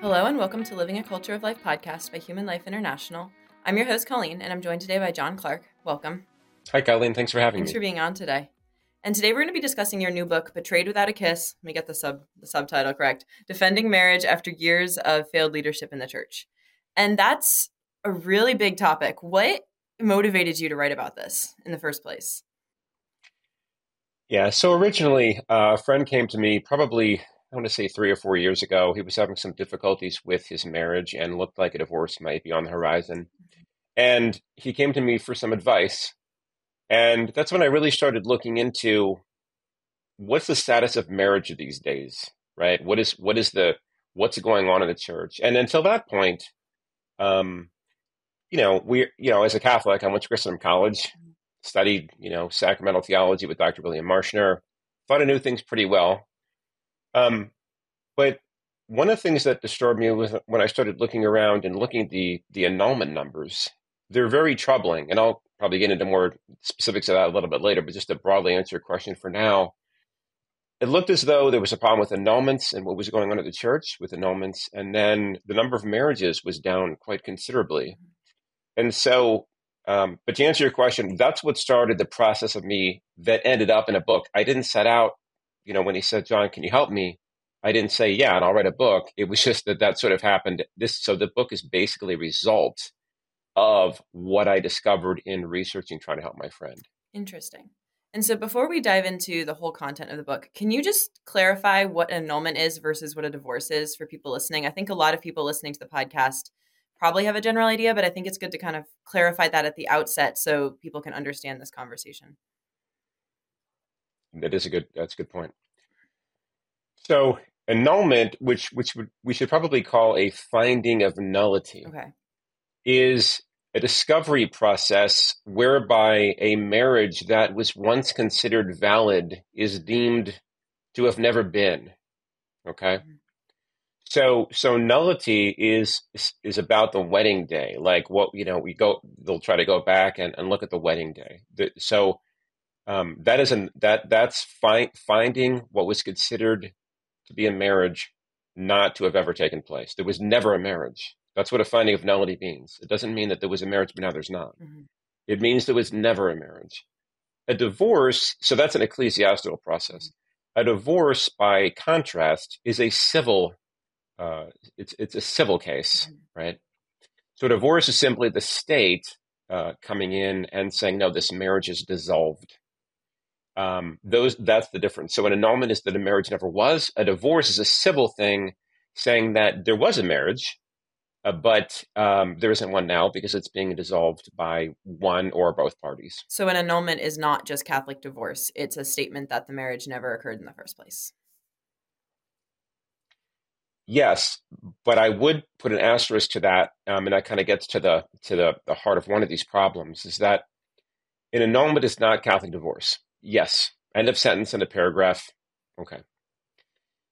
Hello, and welcome to Living a Culture of Life podcast by Human Life International. I'm your host, Colleen, and I'm joined today by John Clark. Welcome. Hi, Colleen. Thanks for having Thanks me. Thanks for being on today. And today we're going to be discussing your new book, Betrayed Without a Kiss. Let me get the sub the subtitle correct. Defending Marriage After Years of Failed Leadership in the Church. And that's a really big topic. What motivated you to write about this in the first place? Yeah, so originally, uh, a friend came to me probably I want to say three or four years ago, he was having some difficulties with his marriage and looked like a divorce might be on the horizon. And he came to me for some advice. And that's when I really started looking into what's the status of marriage these days, right? What is what is the what's going on in the church? And until that point, um, you know, we you know, as a Catholic, I went to Christendom College, studied, you know, sacramental theology with Dr. William Marshner, thought I knew things pretty well um, but one of the things that disturbed me was when I started looking around and looking at the the annulment numbers. They're very troubling, and I'll probably get into more specifics of that a little bit later. But just to broadly answer your question for now, it looked as though there was a problem with annulments and what was going on at the church with annulments, and then the number of marriages was down quite considerably. And so, um, but to answer your question, that's what started the process of me that ended up in a book. I didn't set out you know, when he said, John, can you help me? I didn't say, yeah, and I'll write a book. It was just that that sort of happened. This, so the book is basically a result of what I discovered in researching, trying to help my friend. Interesting. And so before we dive into the whole content of the book, can you just clarify what a annulment is versus what a divorce is for people listening? I think a lot of people listening to the podcast probably have a general idea, but I think it's good to kind of clarify that at the outset so people can understand this conversation. That is a good. That's a good point. So annulment, which which we should probably call a finding of nullity, okay. is a discovery process whereby a marriage that was once considered valid is deemed to have never been. Okay. Mm-hmm. So so nullity is is about the wedding day. Like what you know, we go they'll try to go back and, and look at the wedding day. The, so um, that is an that that's fi- finding what was considered to be a marriage not to have ever taken place. There was never a marriage. That's what a finding of nullity means. It doesn't mean that there was a marriage, but now there's not. Mm-hmm. It means there was never a marriage. A divorce, so that's an ecclesiastical process. Mm-hmm. A divorce, by contrast, is a civil. Uh, it's it's a civil case, mm-hmm. right? So divorce is simply the state uh, coming in and saying, no, this marriage is dissolved um, those that's the difference. So an annulment is that a marriage never was. A divorce is a civil thing, saying that there was a marriage, uh, but um, there isn't one now because it's being dissolved by one or both parties. So an annulment is not just Catholic divorce; it's a statement that the marriage never occurred in the first place. Yes, but I would put an asterisk to that, um, and that kind of gets to the to the, the heart of one of these problems: is that an annulment is not Catholic divorce. Yes. End of sentence and a paragraph. Okay.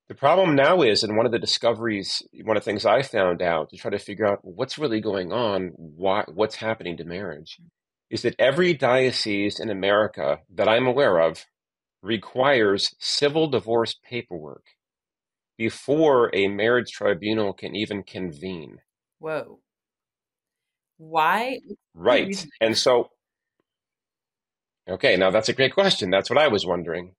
The problem now is, and one of the discoveries, one of the things I found out to try to figure out what's really going on, why, what's happening to marriage, is that every diocese in America that I'm aware of requires civil divorce paperwork before a marriage tribunal can even convene. Whoa. Why? Right. And so Okay, now that's a great question. That's what I was wondering.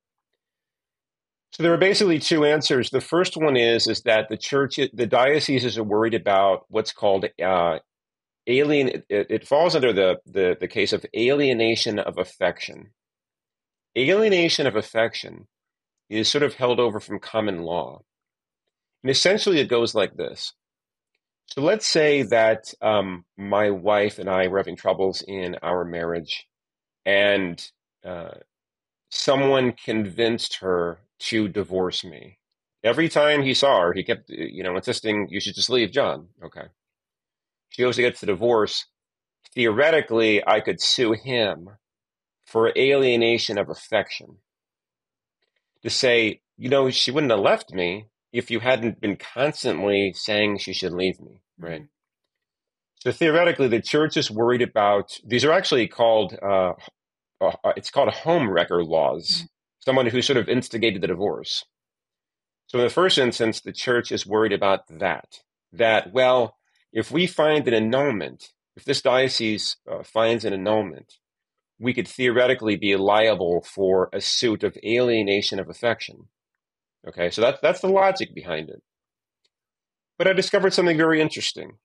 So there are basically two answers. The first one is is that the church, the dioceses are worried about what's called uh, alien. It, it, falls under the, the the case of alienation of affection. Alienation of affection is sort of held over from common law, and essentially it goes like this. So let's say that um, my wife and I were having troubles in our marriage and uh, someone convinced her to divorce me. Every time he saw her, he kept, you know, insisting, "You should just leave, John." Okay. She goes to get the divorce. Theoretically, I could sue him for alienation of affection. To say, you know, she wouldn't have left me if you hadn't been constantly saying she should leave me, right? Mm-hmm. So theoretically, the church is worried about these are actually called uh, uh, it's called home wrecker laws, mm-hmm. someone who sort of instigated the divorce. So in the first instance, the church is worried about that. that, well, if we find an annulment, if this diocese uh, finds an annulment, we could theoretically be liable for a suit of alienation of affection. Okay, so that's that's the logic behind it. But I discovered something very interesting.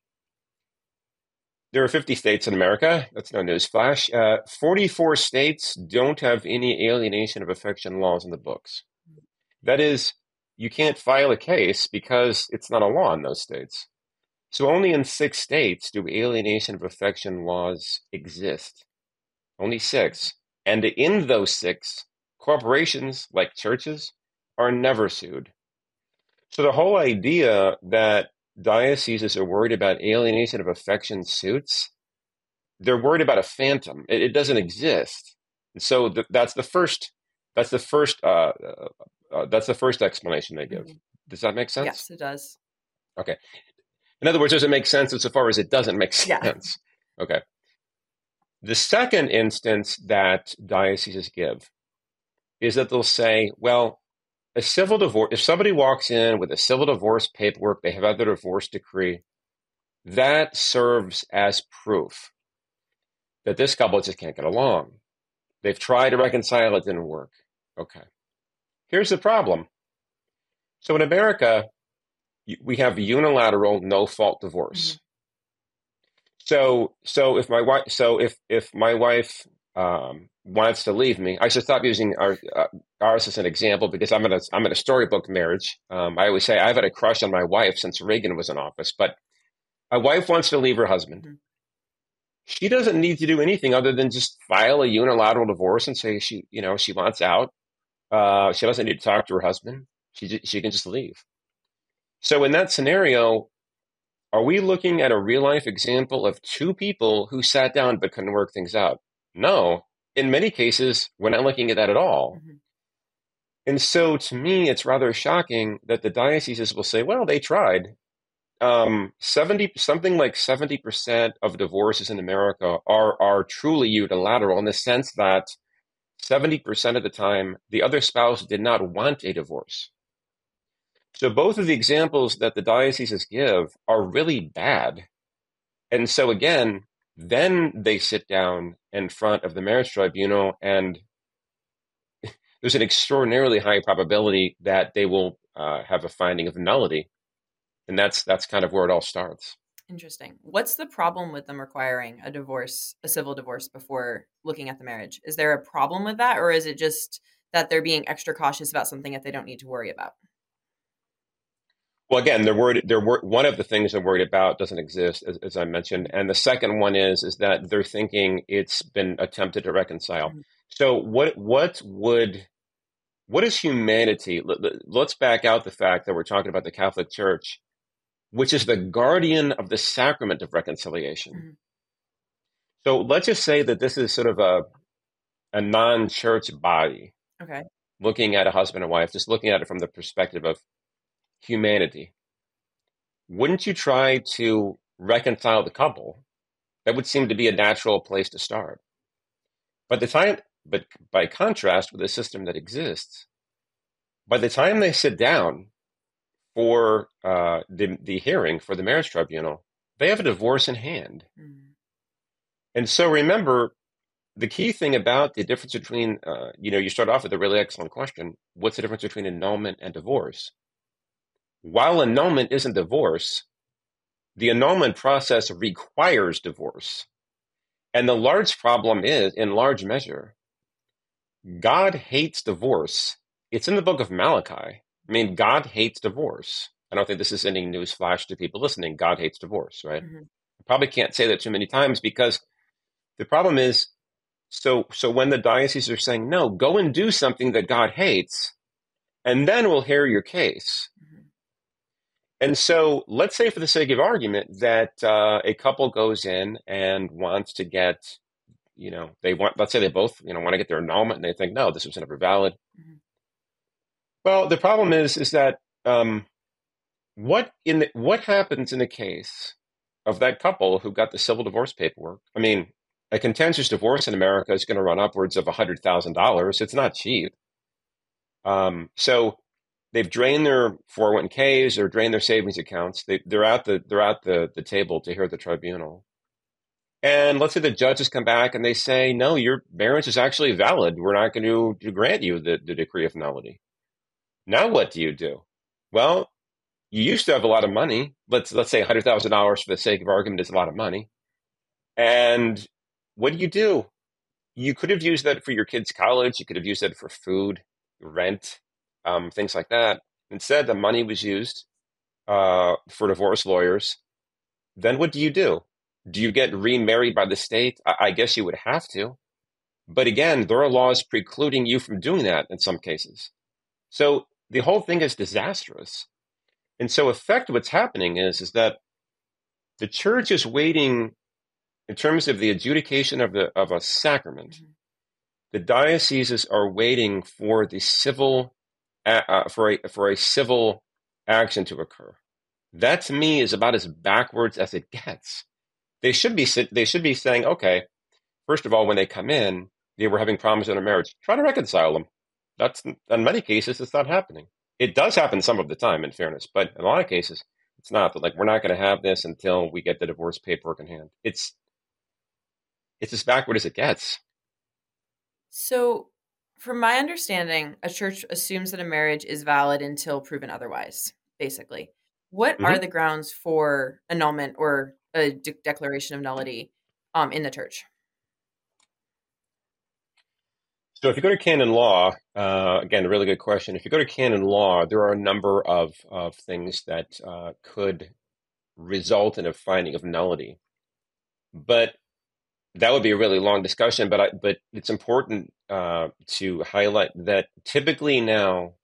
There are 50 states in America. That's no newsflash. Uh, 44 states don't have any alienation of affection laws in the books. That is, you can't file a case because it's not a law in those states. So only in six states do alienation of affection laws exist. Only six. And in those six, corporations like churches are never sued. So the whole idea that dioceses are worried about alienation of affection suits, they're worried about a phantom. It, it doesn't exist. And so th- that's the first. That's the first. Uh, uh, uh, that's the first explanation they give. Mm-hmm. Does that make sense? Yes, it does. Okay. In other words, does it make sense insofar as it doesn't make sense? Yeah. Okay. The second instance that dioceses give is that they'll say, well, a civil divorce, if somebody walks in with a civil divorce paperwork, they have had their divorce decree, that serves as proof that this couple just can't get along. They've tried to reconcile, it didn't work. Okay. Here's the problem. So in America, we have unilateral no fault divorce. Mm-hmm. So, so if my wife, so if if my wife um, wants to leave me, I should stop using our, uh, ours as an example because I'm in a I'm in a storybook marriage. Um, I always say I've had a crush on my wife since Reagan was in office, but my wife wants to leave her husband. Mm-hmm. She doesn't need to do anything other than just file a unilateral divorce and say she, you know, she wants out. Uh, she doesn't need to talk to her husband. She she can just leave. So in that scenario, are we looking at a real life example of two people who sat down but couldn't work things out? No. In many cases, we're not looking at that at all. Mm-hmm. And so to me, it's rather shocking that the dioceses will say, well, they tried. Um, 70, something like 70% of divorces in America are, are truly unilateral in the sense that 70% of the time, the other spouse did not want a divorce. So both of the examples that the dioceses give are really bad. And so again, then they sit down in front of the marriage tribunal and there's an extraordinarily high probability that they will uh, have a finding of nullity. And that's that's kind of where it all starts. Interesting. What's the problem with them requiring a divorce, a civil divorce before looking at the marriage? Is there a problem with that or is it just that they're being extra cautious about something that they don't need to worry about? Well, again, they're worried. They're wor- one of the things they're worried about doesn't exist, as, as, I mentioned, and the second one is is that they're thinking it's been attempted to reconcile. Mm-hmm. So, what what would what is humanity? Let's back out the fact that we're talking about the Catholic Church, which is the guardian of the sacrament of reconciliation. Mm-hmm. So, let's just say that this is sort of a a non-church body. Okay. Looking at a husband and wife, just looking at it from the perspective of humanity, wouldn't you try to reconcile the couple? That would seem to be a natural place to start. But the time, but by contrast with the system that exists, by the time they sit down for uh, the the hearing for the marriage tribunal, they have a divorce in hand. Mm. And so remember, the key thing about the difference between, uh, you know, you start off with a really excellent question. What's the difference between annulment and divorce? While annulment isn't divorce, the annulment process requires divorce. And the large problem is, in large measure, God hates divorce. It's in the book of Malachi. I mean, God hates divorce. I don't think this is any news flash to people listening. God hates divorce, right? Mm-hmm. I probably can't say that too many times because the problem is so so when the dioceses are saying no, go and do something that God hates, and then we'll hear your case. And so let's say, for the sake of argument, that uh, a couple goes in and wants to get, you know, they want, let's say they both, you know, want to get their annulment and they think, no, this was never valid. Mm-hmm. Well, the problem is, is that um, what in the, what happens in the case of that couple who got the civil divorce paperwork? I mean, a contentious divorce in America is going to run upwards of hundred thousand dollars. It's not cheap. Um, so they've drained their 401ks or drained their savings accounts. They, they're at the they're at the, the table to hear the tribunal. And let's say the judges come back and they say, no, your marriage is actually valid. We're not going to, grant you the, the decree of nullity. Now what do you do? Well, you used to have a lot of money. Let's let's say hundred thousand dollars for the sake of argument is a lot of money. And what do you do? You could have used that for your kids' college. You could have used that for food, rent, um, things like that. Instead, the money was used uh, for divorce lawyers. Then what do you do? Do you get remarried by the state? I, I guess you would have to. But again, there are laws precluding you from doing that in some cases. So the whole thing is disastrous. And so, effect what's happening is is that the church is waiting in terms of the adjudication of the of a sacrament. Mm-hmm. The dioceses are waiting for the civil uh, for a for a civil action to occur. That to me is about as backwards as it gets. They should be they should be saying, okay, first of all, when they come in, they were having problems in their marriage. Try to reconcile them. That's in many cases it's not happening. It does happen some of the time, in fairness, but in a lot of cases it's not. But like we're not going to have this until we get the divorce paperwork in hand. It's it's as backward as it gets. So, from my understanding, a church assumes that a marriage is valid until proven otherwise. Basically, what mm-hmm. are the grounds for annulment or a de- declaration of nullity um, in the church? So, if you go to canon law, uh, again, a really good question. If you go to canon law, there are a number of, of things that uh, could result in a finding of nullity. But that would be a really long discussion. But I, but it's important uh, to highlight that typically now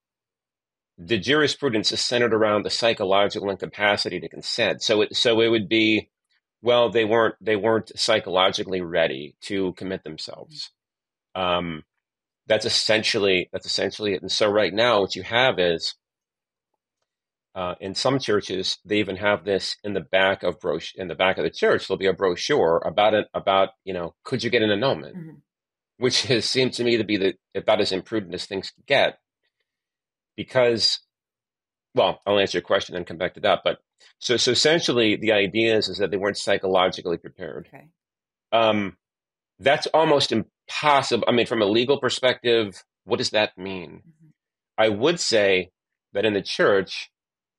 the jurisprudence is centered around the psychological incapacity to consent. So it so it would be well they weren't they weren't psychologically ready to commit themselves. Um, that's essentially that's essentially it. And so right now, what you have is uh, in some churches they even have this in the back of brosh- in the back of the church. There'll be a brochure about it about you know could you get an annulment, mm-hmm. which has seemed to me to be the about as imprudent as things get, because well I'll answer your question and come back to that. But so so essentially the idea is is that they weren't psychologically prepared. Okay. Um, that's almost impossible. I mean, from a legal perspective, what does that mean? Mm-hmm. I would say that in the church,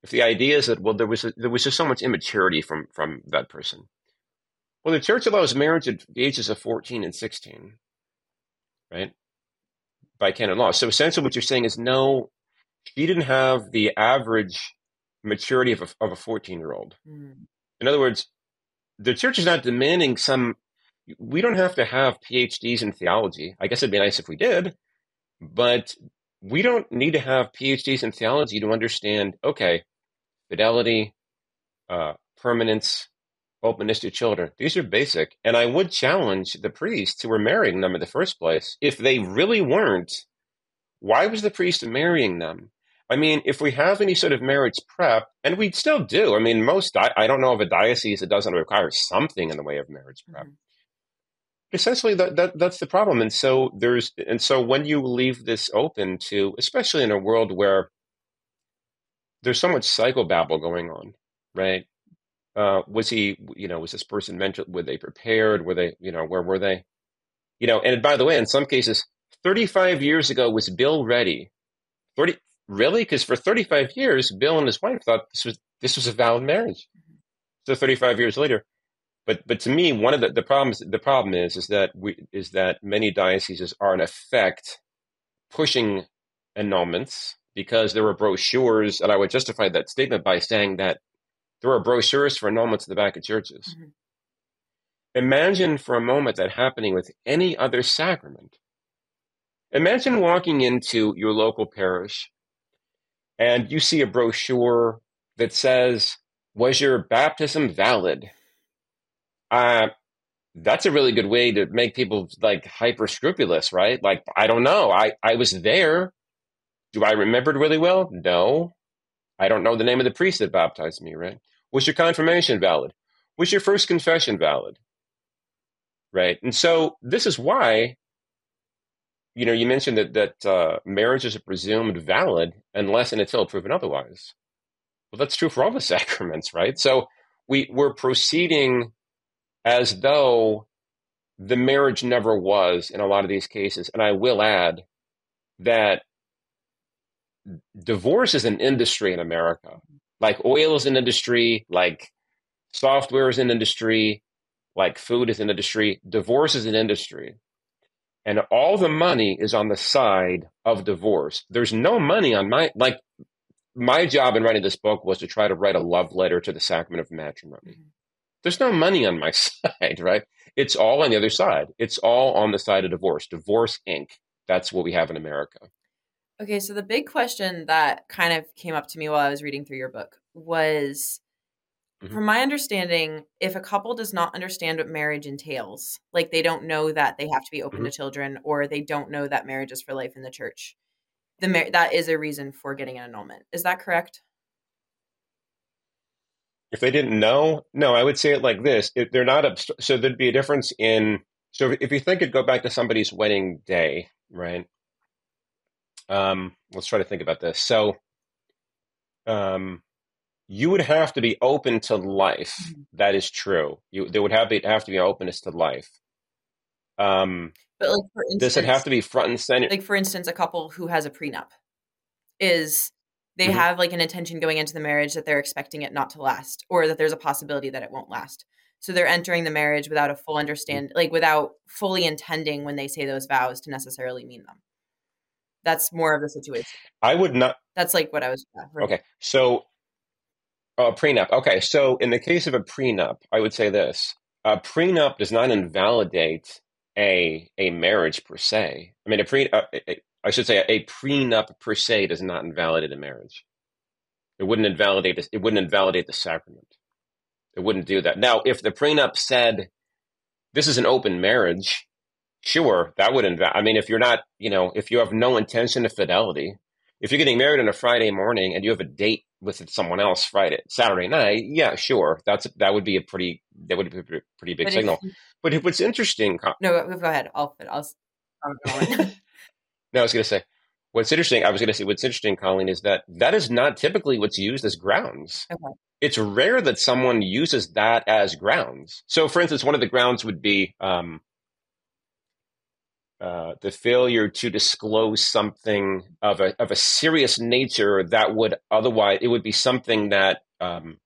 if the idea is that well, there was a, there was just so much immaturity from from that person. Well, the church allows marriage at the ages of fourteen and sixteen, right? By canon law. So essentially, what you're saying is no, she didn't have the average maturity of a, of a 14 year old. Mm. In other words, the church is not demanding some we don't have to have PhDs in theology. I guess it'd be nice if we did, but we don't need to have PhDs in theology to understand, okay, fidelity, uh, permanence, openness to children. These are basic. And I would challenge the priests who were marrying them in the first place. If they really weren't, why was the priest marrying them? I mean, if we have any sort of marriage prep, and we still do, I mean, most, I, I don't know of a diocese that doesn't require something in the way of marriage prep. Mm-hmm. Essentially that, that that's the problem. And so there's and so when you leave this open to especially in a world where there's so much psychobabble going on right? Uh, was he you know was this person mental were they prepared? Were they you know where were they? You know and by the way in some cases 35 years ago was bill ready. 30 really because for 35 years bill and his wife thought this was this was a valid marriage so 35 years later but but to me, one of the, the problems the problem is is that we is that many dioceses are in effect pushing annulments because there were brochures, and I would justify that statement by saying that there are brochures for annulments in the back of churches. Mm-hmm. Imagine for a moment that happening with any other sacrament. Imagine walking into your local parish and you see a brochure that says, Was your baptism valid? uh, that's a really good way to make people like hyper scrupulous, right? Like, I don't know. I, I was there. Do I remember it really well? No. I don't know the name of the priest that baptized me, right? Was your confirmation valid? Was your first confession valid? Right. And so this is why you know, you mentioned that that uh, marriages are presumed valid unless and until proven otherwise. Well, that's true for all the sacraments, right? So we we're proceeding as though the marriage never was in a lot of these cases. And I will add that divorce is an industry in America. Like oil is an industry, like software is an industry, like food is an industry. Divorce is an industry. And all the money is on the side of divorce. There's no money on my, like, my job in writing this book was to try to write a love letter to the sacrament of matrimony. Mm-hmm. There's no money on my side, right? It's all on the other side. It's all on the side of divorce. Divorce Inc. That's what we have in America. Okay, so the big question that kind of came up to me while I was reading through your book was mm-hmm. from my understanding, if a couple does not understand what marriage entails, like they don't know that they have to be open mm-hmm. to children or they don't know that marriage is for life in the church, the mar- that is a reason for getting an annulment. Is that correct? If they didn't know, no, I would say it like this: if they're not obst- so there'd be a difference in. So if you think it go back to somebody's wedding day, right? Um, let's try to think about this. So, um, you would have to be open to life. Mm-hmm. That is true. You there would have to have to be openness to life. Um, but like for instance, does it have to be front and center? Like for instance, a couple who has a prenup is they mm-hmm. have like an intention going into the marriage that they're expecting it not to last, or that there's a possibility that it won't last. So they're entering the marriage without a full mm-hmm. understand, like without fully intending when they say those vows to necessarily mean them. That's more of the situation. I would not. That's like what I was. Okay, so a prenup. Okay, so in the case of a prenup, I would say this: a prenup does not invalidate a a marriage per se. I mean, a pre uh, I should say a prenup per se does not invalidate a marriage. It wouldn't invalidate it wouldn't invalidate the sacrament. It wouldn't do that. Now, if the prenup said this is an open marriage, Sure, that would invalidate. I mean, if you're not, you know, if you have no intention of fidelity, if you're getting married on a Friday morning and you have a date with someone else Friday, Saturday night, yeah, sure, that's that would be a pretty that would be a pretty big but signal. If, but if what's interesting, no, go ahead. I'll I'll. no, I was going to say what's interesting. I was going to say what's interesting, Colleen, is that that is not typically what's used as grounds. Okay. It's rare that someone uses that as grounds. So, for instance, one of the grounds would be um, uh, the failure to disclose something of a of a serious nature that would otherwise it would be something that um,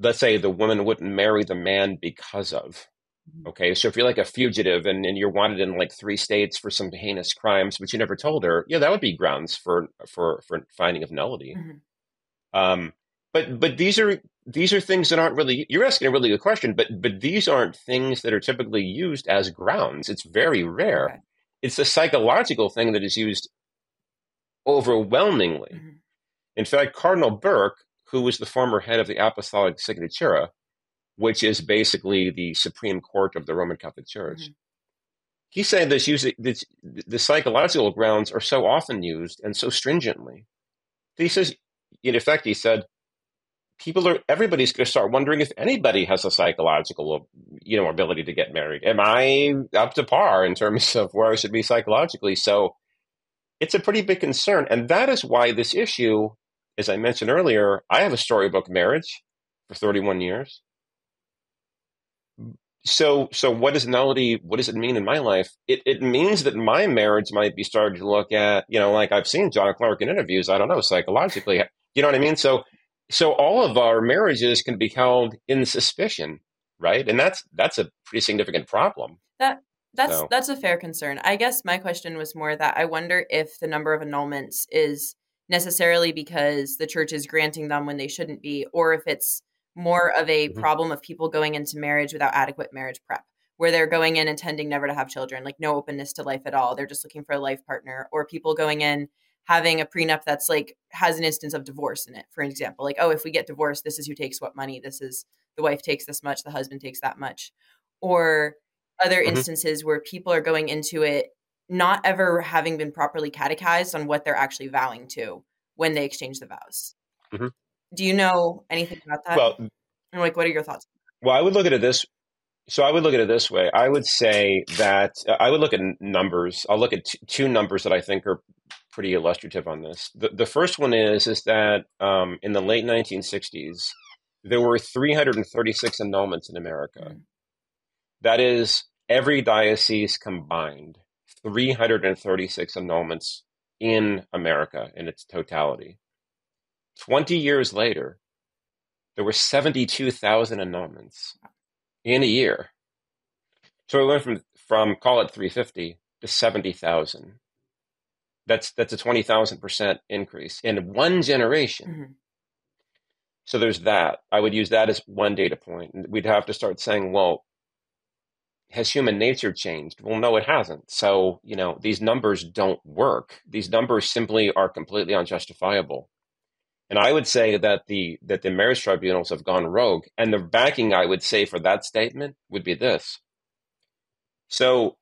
let's say the woman wouldn't marry the man because of mm-hmm. okay so if you're like a fugitive and, and you're wanted in like three states for some heinous crimes but you never told her yeah that would be grounds for for for finding of nullity mm-hmm. um, but but these are these are things that aren't really you're asking a really good question but but these aren't things that are typically used as grounds it's very rare okay. it's a psychological thing that is used overwhelmingly mm-hmm. in fact cardinal burke who was the former head of the apostolic signatura which is basically the supreme court of the roman catholic church mm-hmm. he said this using this, the psychological grounds are so often used and so stringently he says in effect he said people are everybody's going to start wondering if anybody has a psychological you know ability to get married. Am i up to par in terms of where i should be psychologically? So it's a pretty big concern and that is why this issue as i mentioned earlier i have a storybook marriage for 31 years. So so what does nullity what does it mean in my life? It, it means that my marriage might be starting to look at you know like i've seen john clark in interviews i don't know psychologically you know what i mean? So so all of our marriages can be held in suspicion, right? And that's that's a pretty significant problem. That that's so. that's a fair concern. I guess my question was more that I wonder if the number of annulments is necessarily because the church is granting them when they shouldn't be, or if it's more of a mm-hmm. problem of people going into marriage without adequate marriage prep, where they're going in intending never to have children, like no openness to life at all. They're just looking for a life partner, or people going in having a prenup that's like has an instance of divorce in it for example like oh if we get divorced this is who takes what money this is the wife takes this much the husband takes that much or other mm-hmm. instances where people are going into it not ever having been properly catechized on what they're actually vowing to when they exchange the vows mm-hmm. do you know anything about that well and like what are your thoughts well i would look at it this so I would look at it this way. I would say that uh, I would look at numbers. I'll look at t- two numbers that I think are pretty illustrative on this. The, the first one is is that um, in the late 1960s, there were 336 annulments in America. Mm. That is every diocese combined, 336 annulments in America in its totality. 20 years later, there were 72,000 annulments in a year. So we went from, from call it 350 to 70,000. That's, that's a 20,000% increase in one generation. Mm-hmm. So there's that. I would use that as one data point. And we'd have to start saying, well, has human nature changed? Well, no, it hasn't. So, you know, these numbers don't work. These numbers simply are completely unjustifiable. And I would say that the that the marriage tribunals have gone rogue. And the backing I would say for that statement would be this. So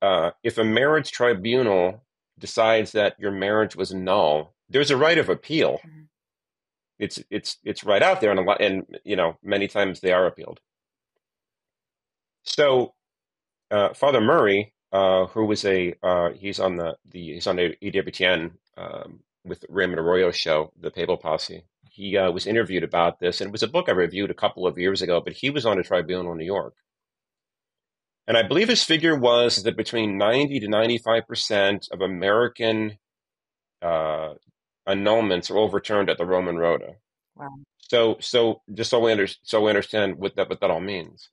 uh, if a marriage tribunal decides that your marriage was null, there's a right of appeal. Mm-hmm. It's it's it's right out there, and a lot, and you know many times they are appealed. So uh, Father Murray, uh, who was a uh, he's on the the he's on the EWTN um, with Raymond Arroyo show, the Papal Posse. He uh, was interviewed about this, and it was a book I reviewed a couple of years ago. But he was on a tribunal in New York, and I believe his figure was that between ninety to ninety-five percent of American uh, annulments are overturned at the Roman Rota. Wow. So, so just so we under, so we understand what that what that all means.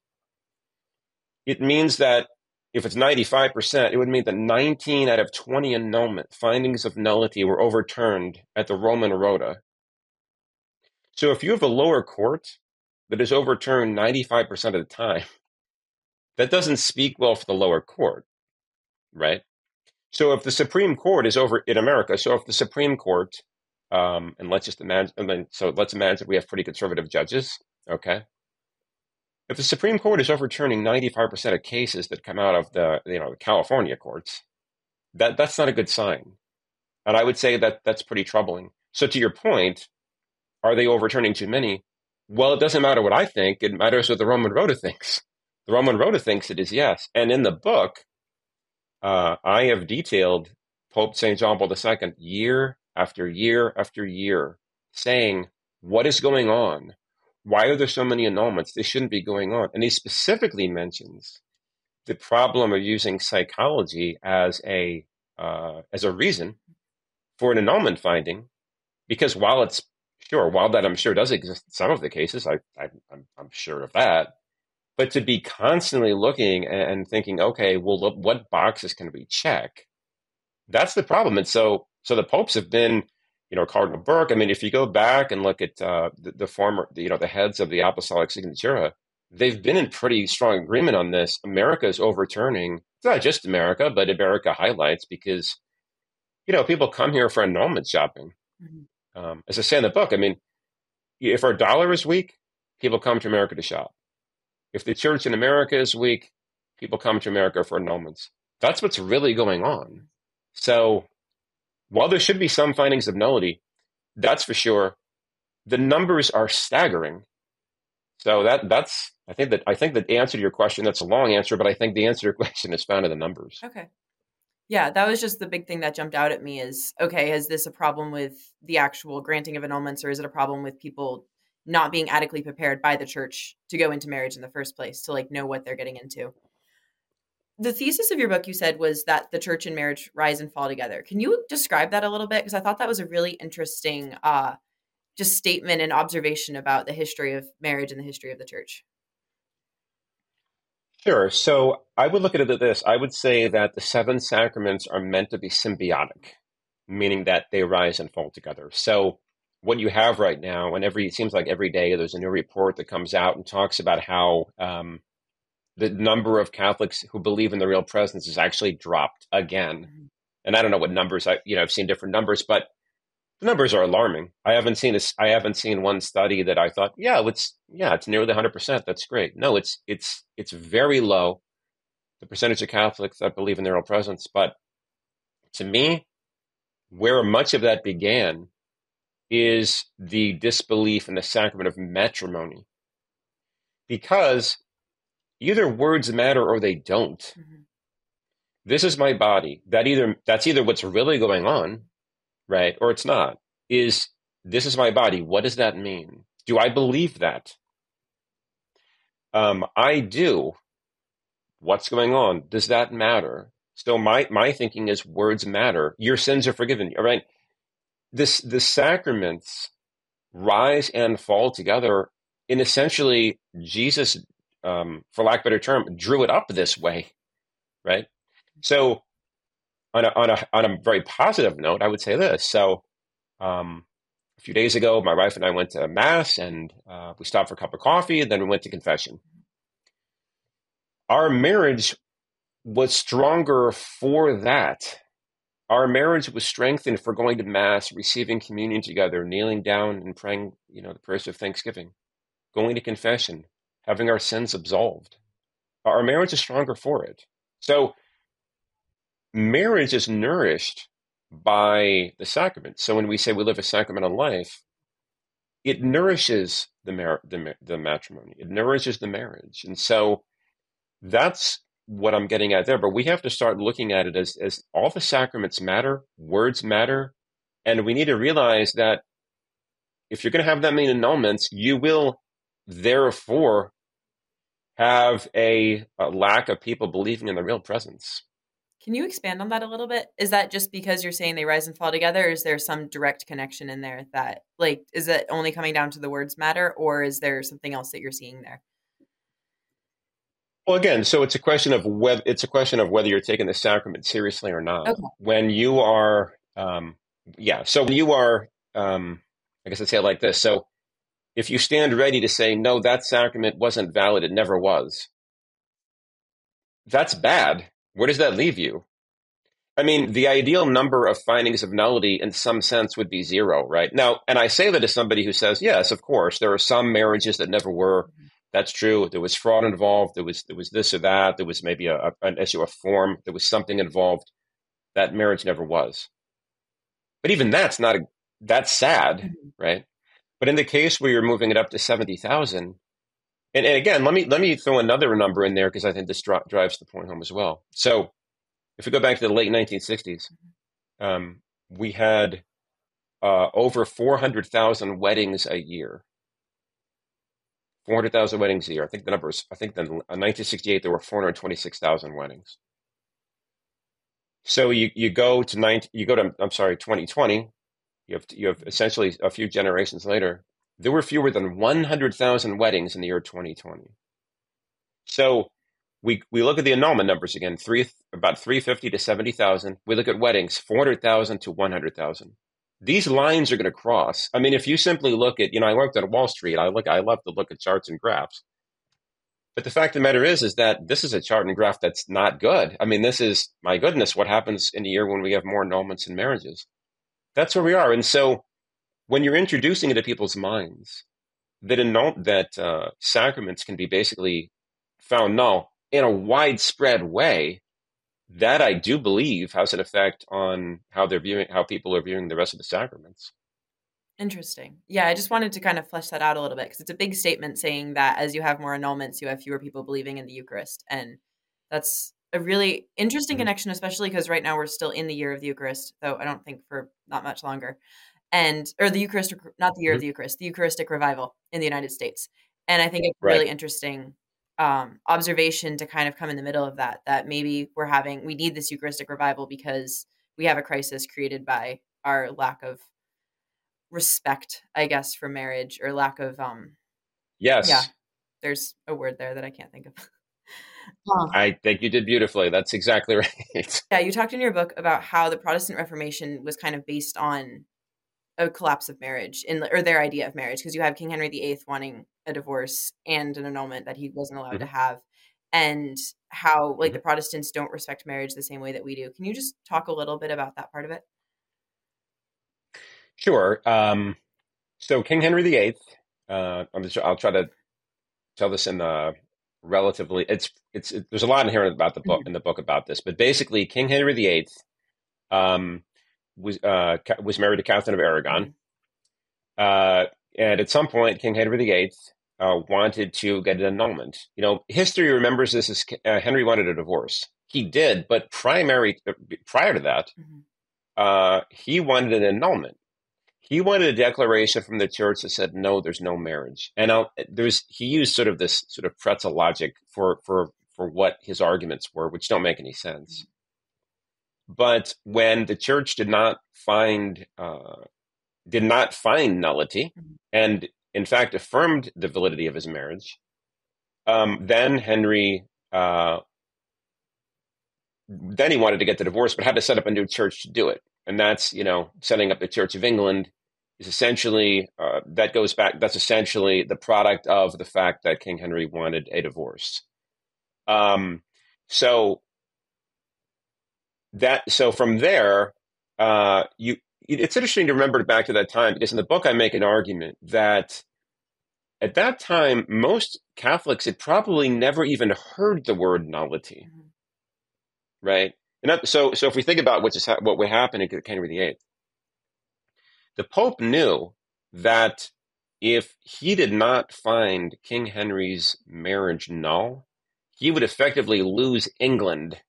It means that if it's 95%, it would mean that 19 out of 20 annulment findings of nullity were overturned at the Roman Rota. So if you have a lower court that is overturned 95% of the time, that doesn't speak well for the lower court, right? So if the Supreme Court is over in America, so if the Supreme Court, um, and let's just imagine, so let's imagine we have pretty conservative judges, okay? If the Supreme Court is overturning 95% of cases that come out of the, you know, the California courts, that, that's not a good sign. And I would say that that's pretty troubling. So to your point, are they overturning too many? Well, it doesn't matter what I think. It matters what the Roman Rota thinks. The Roman Rota thinks it is yes. And in the book, uh, I have detailed Pope St. John Paul II year after year after year saying, what is going on? why are there so many annulments? They shouldn't be going on. And he specifically mentions the problem of using psychology as a uh, as a reason for an annulment finding, because while it's sure, while that I'm sure does exist in some of the cases, I, I I'm sure of that. But to be constantly looking and thinking, okay, well, what boxes can we check? That's the problem. And so, so the popes have been you know, Cardinal Burke. I mean, if you go back and look at uh, the, the, former, you know, the heads of the Apostolic Signatura, they've been in pretty strong agreement on this. America is overturning, it's not just America, but America highlights because, you know, people come here for annulment shopping. Mm-hmm. Um, as I say in the book, I mean, if our dollar is weak, people come to America to shop. If the church in America is weak, people come to America for annulments. That's what's really going on. So while there should be some findings of nullity, that's for sure. The numbers are staggering. So that that's I think that I think the answer to your question that's a long answer, but I think the answer to your question is found in the numbers. Okay. Yeah, that was just the big thing that jumped out at me is okay, is this a problem with the actual granting of annulments or is it a problem with people not being adequately prepared by the church to go into marriage in the first place to like know what they're getting into? the thesis of your book you said was that the church and marriage rise and fall together. Can you describe that a little bit? Because i thought that was a really interesting uh just statement and observation about the history of marriage and the history of the church. Sure. So i would look at it this. I would say that the seven sacraments are meant to be symbiotic meaning that they rise and fall together. So what you have right now and every it seems like every day there's a new report that comes out and talks about how um, the number of Catholics who believe in the real presence has actually dropped again. Mm-hmm. And I don't know what numbers I you know I've seen different numbers, but the numbers are alarming. I haven't seen this. I haven't seen one study that I thought, yeah, it's yeah, it's nearly 100 percent. That's great. No, it's it's it's very low. The percentage of Catholics that believe in the real presence, but to me, where much of that began is the disbelief in the sacrament of matrimony, because either words matter or they don't. Mm-hmm. This is my body. That either that's either what's really going on, right, or it's not. Is this is my body? What does that mean? Do I believe that? Um, I do. What's going on? Does that matter? So my my thinking is words matter. Your sins are forgiven. All right. This the sacraments rise and fall together in essentially Jesus, um, for lack of a better term, drew it up this way, right? So on a on a on a very positive note, I would say this. So um, a few days ago, my wife and I went to mass, and uh, we stopped for a cup of coffee, and then we went to confession. Our marriage was stronger for that. Our marriage was strengthened for going to mass, receiving communion together, kneeling down and praying, you know, the prayers of thanksgiving, going to confession, having our sins absolved. Our marriage is stronger for it. So marriage is nourished by the sacrament. So when we say we live a sacramental life, it nourishes the, mar- the, the matrimony. It nourishes the marriage. And so that's what I'm getting at there. But we have to start looking at it as, as all the sacraments matter, words matter, and we need to realize that if you're going to have that many annulments, you will therefore have a, a lack of people believing in the real presence. Can you expand on that a little bit? Is that just because you're saying they rise and fall together? Is there some direct connection in there that, like, is it only coming down to the words matter, or is there something else that you're seeing there? Well, again, so it's a question of whether it's a question of whether you're taking the sacrament seriously or not. Okay. When you are, um, yeah. So when you are, um, I guess I'd say it like this. So if you stand ready to say no, that sacrament wasn't valid, it never was. That's bad. Where does that leave you? I mean, the ideal number of findings of nullity in some sense would be zero, right? Now, and I say that as somebody who says, yes, of course, there are some marriages that never were. That's true. There was fraud involved. There was there was this or that. There was maybe a, an issue of form. There was something involved. That marriage never was. But even that's not a, that's sad, mm-hmm. right? But in the case where you're moving it up to seventy thousand, and, and again, let me let me throw another number in there because I think this dri- drives the point home as well. So, if we go back to the late 1960s, mm-hmm. um, we had uh, over 400,000 weddings a year 400,000 weddings a year. I think the numbers, I think in 1968, uh, there were 426,000 weddings. So you, you go to 19, you go to, I'm sorry, 2020, you have, you have essentially a few generations later, there were fewer than 100,000 weddings in the year 2020. So we, we look at the annulment numbers again, three, about 350 to 70,000. We look at weddings, 400,000 to 100,000 these lines are going to cross. I mean, if you simply look at, you know, I worked at Wall Street. I look, I love to look at charts and graphs. But the fact of the matter is, is that this is a chart and graph that's not good. I mean, this is my goodness, what happens in a year when we have more annulments and marriages? That's where we are. And so, when you're introducing it into people's minds that annul- that uh, sacraments can be basically found null in a widespread way, that I do believe has an effect on how they're viewing how people are viewing the rest of the sacraments. Interesting. Yeah, I just wanted to kind of flesh that out a little bit because it's a big statement saying that as you have more annulments, you have fewer people believing in the Eucharist. And that's a really interesting mm-hmm. connection, especially because right now we're still in the year of the Eucharist, though I don't think for not much longer. And, or the Eucharist, not the year mm-hmm. of the Eucharist, the Eucharistic revival in the United States. And I think it's right. really interesting um, observation to kind of come in the middle of that that maybe we're having we need this eucharistic revival because we have a crisis created by our lack of respect i guess for marriage or lack of um yes yeah there's a word there that i can't think of I think you did beautifully. That's exactly right. yeah, you talked in your book about how the Protestant Reformation was kind of based on a collapse of marriage in or their idea of marriage because you have King Henry VIII wanting a divorce and an annulment that he wasn't allowed mm-hmm. to have and how like mm-hmm. the Protestants don't respect marriage the same way that we do. Can you just talk a little bit about that part of it? Sure. Um, so King Henry VIII, uh, I'm just, I'll try to tell this in a relatively. It's it's it, there's a lot in here about the book mm-hmm. in the book about this, but basically King Henry VIII um, was uh, was married to Catherine of Aragon, mm-hmm. uh, and at some point King Henry VIII uh, wanted to get an annulment. You know, history remembers this as uh, Henry wanted a divorce. He did, but primary uh, prior to that, mm-hmm. uh, he wanted an annulment. He wanted a declaration from the church that said, "No, there's no marriage." And I'll, there's he used sort of this sort of pretzel logic for for for what his arguments were, which don't make any sense. Mm-hmm. But when the church did not find uh, did not find nullity, mm-hmm. and in fact affirmed the validity of his marriage, um, then Henry uh, then he wanted to get the divorce, but had to set up a new church to do it. And that's you know setting up the Church of England is essentially uh, that goes back. That's essentially the product of the fact that King Henry wanted a divorce. Um, so that so from there, uh, you it's interesting to remember back to that time because in the book I make an argument that at that time most Catholics had probably never even heard the word nullity, mm-hmm. right? And that, so so if we think about what just ha- what would happen in Henry VIII, the Pope knew that if he did not find King Henry's marriage null, he would effectively lose England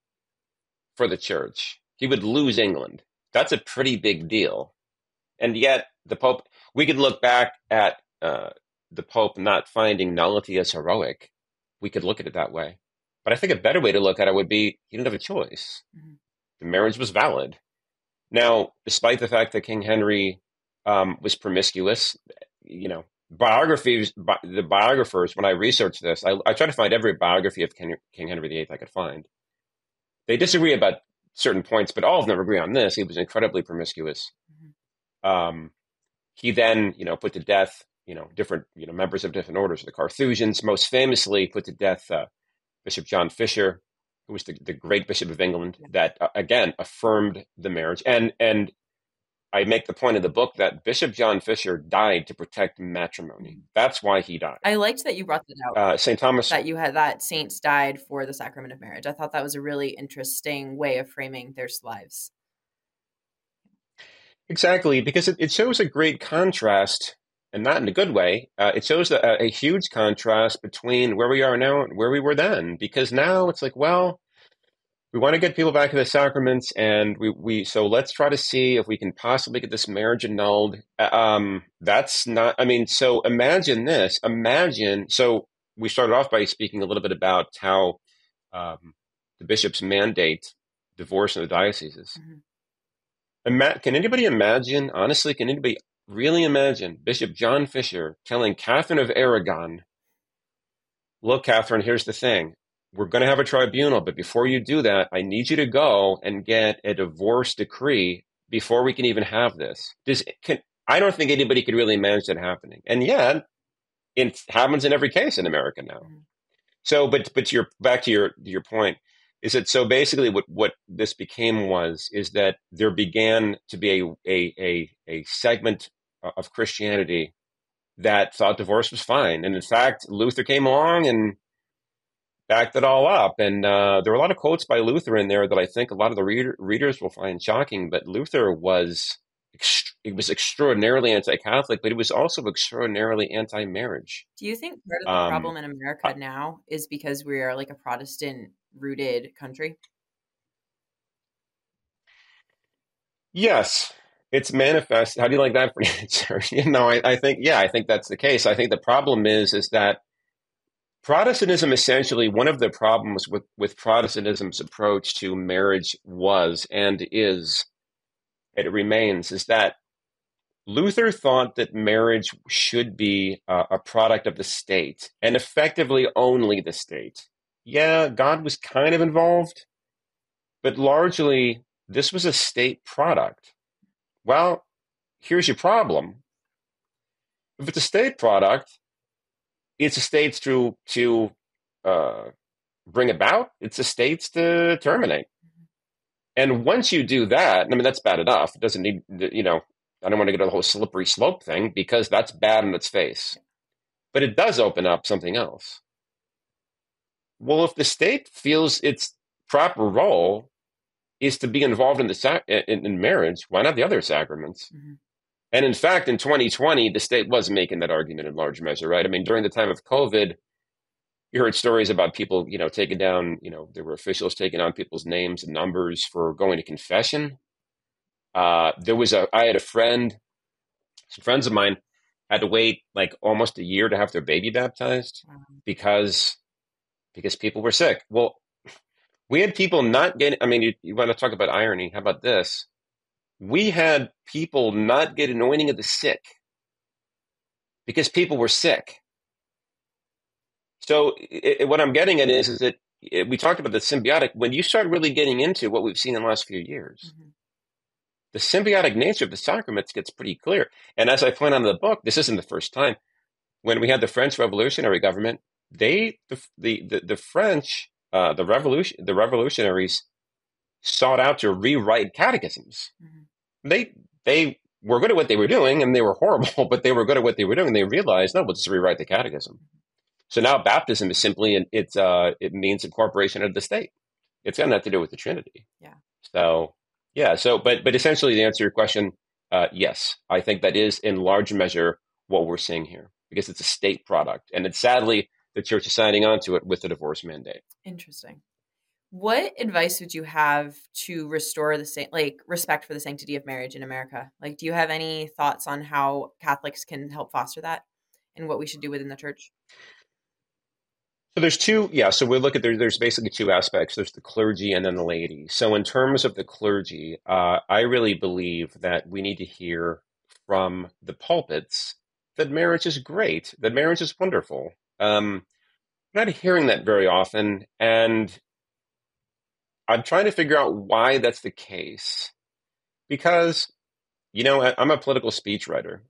for the church. He would lose England. That's a pretty big deal. And yet, the Pope, we could look back at uh, the Pope not finding nullity as heroic. We could look at it that way. But I think a better way to look at it would be he didn't have a choice. Mm-hmm. The marriage was valid. Now, despite the fact that King Henry um, was promiscuous, you know, biographies, bi- the biographers, when I researched this, I, I tried to find every biography of King, King Henry VIII I could find. They disagree about certain points, but all of them agree on this. He was incredibly promiscuous. Mm-hmm. Um, he then, you know, put to death, you know, different, you know, members of different orders. of The Carthusians, most famously, put to death uh, Bishop John Fisher, who was the, the great Bishop of England, that uh, again affirmed the marriage. And and I make the point in the book that Bishop John Fisher died to protect matrimony. Mm. That's why he died. I liked that you brought that out. Uh, St. Thomas. That you had that saints died for the sacrament of marriage. I thought that was a really interesting way of framing their lives. Exactly, because it, it shows a great contrast, and not in a good way. Uh, it shows a, a huge contrast between where we are now and where we were then. Because now it's like, well, we want to get people back to the sacraments and we, we so let's try to see if we can possibly get this marriage annulled. Uh, um that's not i mean so imagine this imagine so we started off by speaking a little bit about how um, the bishops mandate divorce in the dioceses mm-hmm. Ima- can anybody imagine honestly can anybody really imagine bishop john fisher telling catherine of aragon look catherine here's the thing we're going to have a tribunal, but before you do that, I need you to go and get a divorce decree before we can even have this. Does can I don't think anybody could really manage that happening, and yet it happens in every case in America now. Mm-hmm. So, but but to your back to your your point is that so basically what what this became was is that there began to be a a a, a segment of Christianity that thought divorce was fine, and in fact, Luther came along and backed it all up. And uh, there were a lot of quotes by Luther in there that I think a lot of the reader, readers will find shocking. But Luther was it was extraordinarily anti-Catholic, but it was also extraordinarily anti-marriage. Do you think part of the um, problem in America uh, now is because we are like a Protestant-rooted country? Yes, it's manifest. How do you like that for an answer? you know, I, I think yeah, I think that's the case. I think the problem is is that Protestantism essentially one of the problems with, with Protestantism's approach to marriage was and is, it remains, is that Luther thought that marriage should be uh, a product of the state and effectively only the state. Yeah, God was kind of involved, but largely this was a state product. Well, here's your problem. If it's a state product, it's the states to to uh, bring about. It's the states to terminate. And once you do that, I mean that's bad enough. It doesn't need you know. I don't want to get to the whole slippery slope thing because that's bad in its face. But it does open up something else. Well, if the state feels its proper role is to be involved in the sac- in, in marriage, why not the other sacraments? Mm-hmm. And in fact, in 2020, the state was making that argument in large measure, right? I mean, during the time of COVID, you heard stories about people, you know, taking down, you know, there were officials taking on people's names and numbers for going to confession. Uh, there was a, I had a friend, some friends of mine had to wait like almost a year to have their baby baptized because, because people were sick. Well, we had people not getting, I mean, you, you want to talk about irony. How about this? We had people not get anointing of the sick because people were sick. So it, it, what I'm getting at is, is that it, we talked about the symbiotic. When you start really getting into what we've seen in the last few years, mm-hmm. the symbiotic nature of the sacraments gets pretty clear. And as I point out in the book, this isn't the first time. When we had the French revolutionary government, they the the the, the French uh, the revolution the revolutionaries sought out to rewrite catechisms. Mm-hmm. They they were good at what they were doing, and they were horrible, but they were good at what they were doing. And they realized, no, we'll just rewrite the catechism. So now baptism is simply an, it's uh, it means incorporation of the state. It's got nothing to do with the Trinity. Yeah. So yeah. So but but essentially, to answer your question, uh, yes, I think that is in large measure what we're seeing here because it's a state product, and it's sadly the church is signing on to it with the divorce mandate. Interesting. What advice would you have to restore the same like respect for the sanctity of marriage in America? Like, do you have any thoughts on how Catholics can help foster that, and what we should do within the church? So there's two, yeah. So we look at there, there's basically two aspects. There's the clergy and then the laity. So in terms of the clergy, uh, I really believe that we need to hear from the pulpits that marriage is great, that marriage is wonderful. Um, not hearing that very often, and I'm trying to figure out why that's the case. Because, you know, I'm a political speech writer,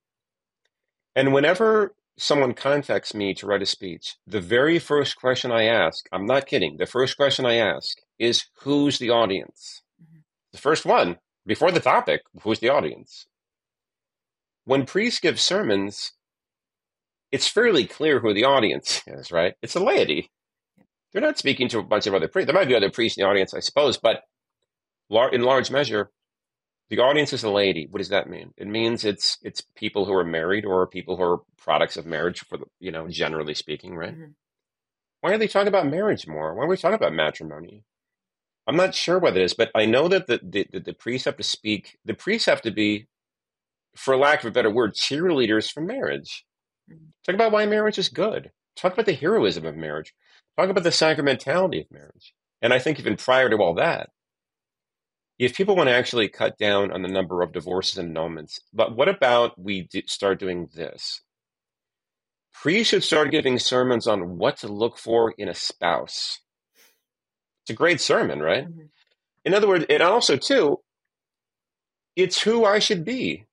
and whenever someone contacts me to write a speech, the very first question I ask, I'm not kidding, the first question I ask is who's the audience? Mm-hmm. The first one, before the topic, who's the audience? When priests give sermons, it's fairly clear who the audience is, right? It's the laity. They're not speaking to a bunch of other priests. There might be other priests in the audience, I suppose, but in large measure, the audience is a laity. What does that mean? It means it's it's people who are married or people who are products of marriage, for the, you know, generally speaking, right? Mm-hmm. Why are they talking about marriage more? Why are we talking about matrimony? I'm not sure what it is, but I know that the, the, the priests have to speak. The priests have to be, for lack of a better word, cheerleaders for marriage. Mm-hmm. Talk about why marriage is good. Talk about the heroism of marriage. Talk about the sacramentality of marriage. And I think even prior to all that, if people want to actually cut down on the number of divorces and annulments, but what about we start doing this? Priests should start giving sermons on what to look for in a spouse. It's a great sermon, right? Mm-hmm. In other words, and also too, it's who I should be.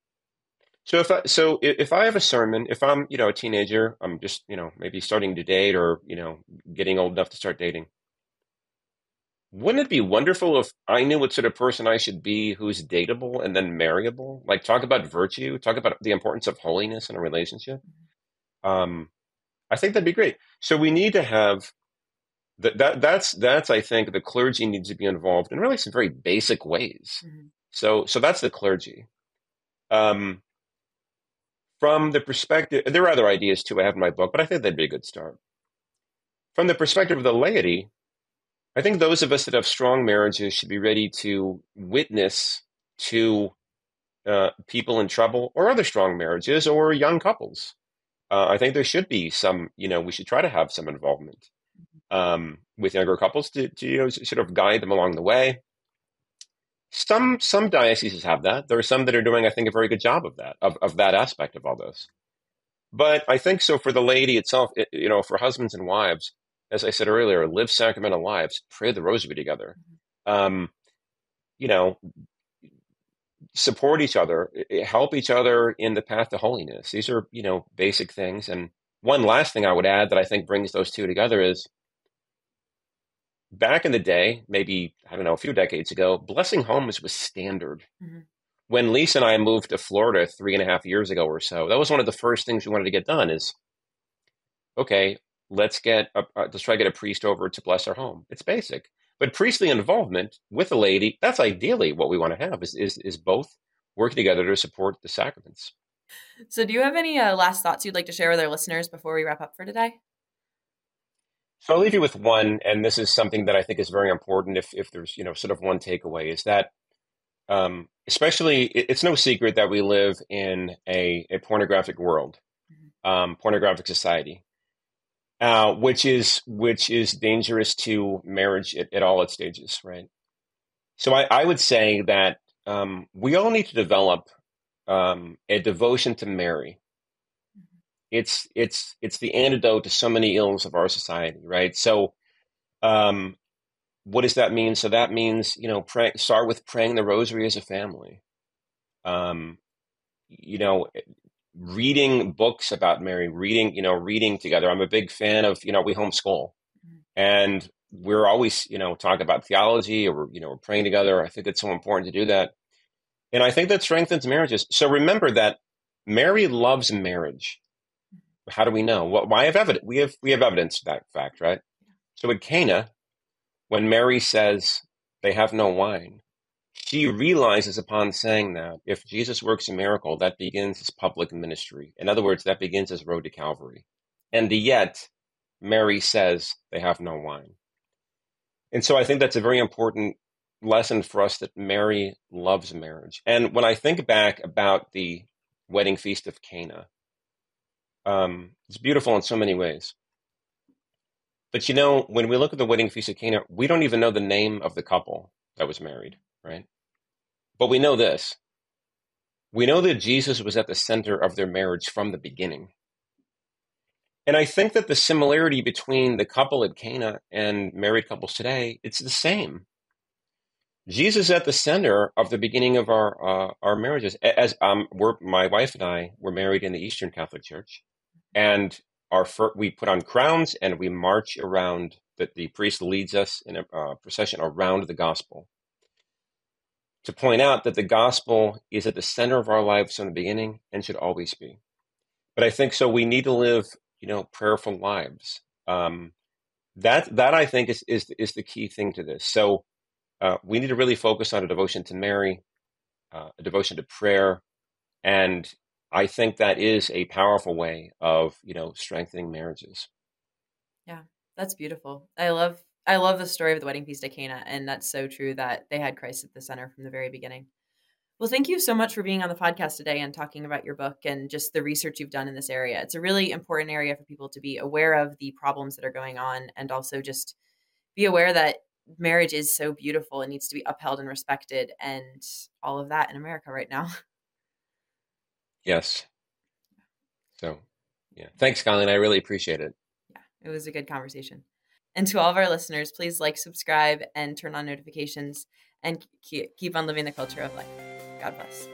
So if I so if I have a sermon, if I'm you know a teenager, I'm just you know maybe starting to date or you know getting old enough to start dating wouldn't it be wonderful if I knew what sort of person I should be who's dateable and then marryable? Like talk about virtue, talk about the importance of holiness in a relationship. Um, I think that'd be great. So we need to have that. that that's that's I think the clergy needs to be involved in really some very basic ways. Mm-hmm. So so that's the clergy. Um, from the perspective, there are other ideas too I have in my book, but I think that'd be a good start. From the perspective of the laity, I think those of us that have strong marriages should be ready to witness to uh, people in trouble or other strong marriages or young couples. Uh, I think there should be some, you know, we should try to have some involvement um, with younger couples to, to, you know, sort of guide them along the way. Some some dioceses have that. There are some that are doing, I think, a very good job of that, of, of that aspect of all this. But I think so for the laity itself, it, you know, for husbands and wives, as I said earlier, live sacramental lives, pray the rosary together. Mm-hmm. Um, you know, support each other, help each other in the path to holiness. These are, you know, basic things. And one last thing I would add that I think brings those two together is back in the day, maybe, I don't know, a few decades ago, blessing homes was standard. Mm-hmm. When Lisa and I moved to Florida three and a half years ago or so, that was one of the first things we wanted to get done is, okay, let's get a, uh, let's try to get a priest over to bless our home. It's basic, but priestly involvement with the laity that's ideally what we want to have is is, is both working together to support the sacraments. So, do you have any uh, last thoughts you'd like to share with our listeners before we wrap up for today? So I'll leave you with one, and this is something that I think is very important. If if there's you know sort of one takeaway is that, um, especially it's no secret that we live in a, a pornographic world, mm-hmm. um, pornographic society, uh, which is which is dangerous to marriage at, at all its stages, right? So I, I would say that um, we all need to develop um, a devotion to Mary. It's it's it's the antidote to so many ills of our society, right? So, um, what does that mean? So that means you know pray, start with praying the Rosary as a family. Um, you know, reading books about Mary, reading you know reading together. I'm a big fan of you know we homeschool, mm-hmm. and we're always you know talking about theology or you know we're praying together. I think it's so important to do that. And I think that strengthens marriages. So remember that Mary loves marriage. How do we know? Well, why have evidence? We have we have evidence that fact, right? So at Cana, when Mary says they have no wine, she realizes upon saying that if Jesus works a miracle, that begins his public ministry. In other words, that begins his road to Calvary. And yet, Mary says they have no wine. And so I think that's a very important lesson for us that Mary loves marriage. And when I think back about the wedding feast of Cana, um, it's beautiful in so many ways. But you know, when we look at the wedding feast of Cana, we don't even know the name of the couple that was married, right? But we know this. We know that Jesus was at the center of their marriage from the beginning. And I think that the similarity between the couple at Cana and married couples today, it's the same. Jesus at the center of the beginning of our uh, our marriages. As um, we're my wife and I were married in the Eastern Catholic Church, and our fir- we put on crowns and we march around. That the priest leads us in a uh, procession around the gospel to point out that the gospel is at the center of our lives from the beginning and should always be. But I think so. We need to live, you know, prayerful lives. Um, that that I think is is is the key thing to this. So uh, we need to really focus on a devotion to Mary, uh, a devotion to prayer, and I think that is a powerful way of you know strengthening marriages. Yeah, that's beautiful. I love I love the story of the wedding feast at Cana, and that's so true that they had Christ at the center from the very beginning. Well, thank you so much for being on the podcast today and talking about your book and just the research you've done in this area. It's a really important area for people to be aware of the problems that are going on and also just be aware that marriage is so beautiful. It needs to be upheld and respected, and all of that in America right now. Yes. So, yeah. Thanks, Colleen. I really appreciate it. Yeah, it was a good conversation. And to all of our listeners, please like, subscribe, and turn on notifications and keep on living the culture of life. God bless.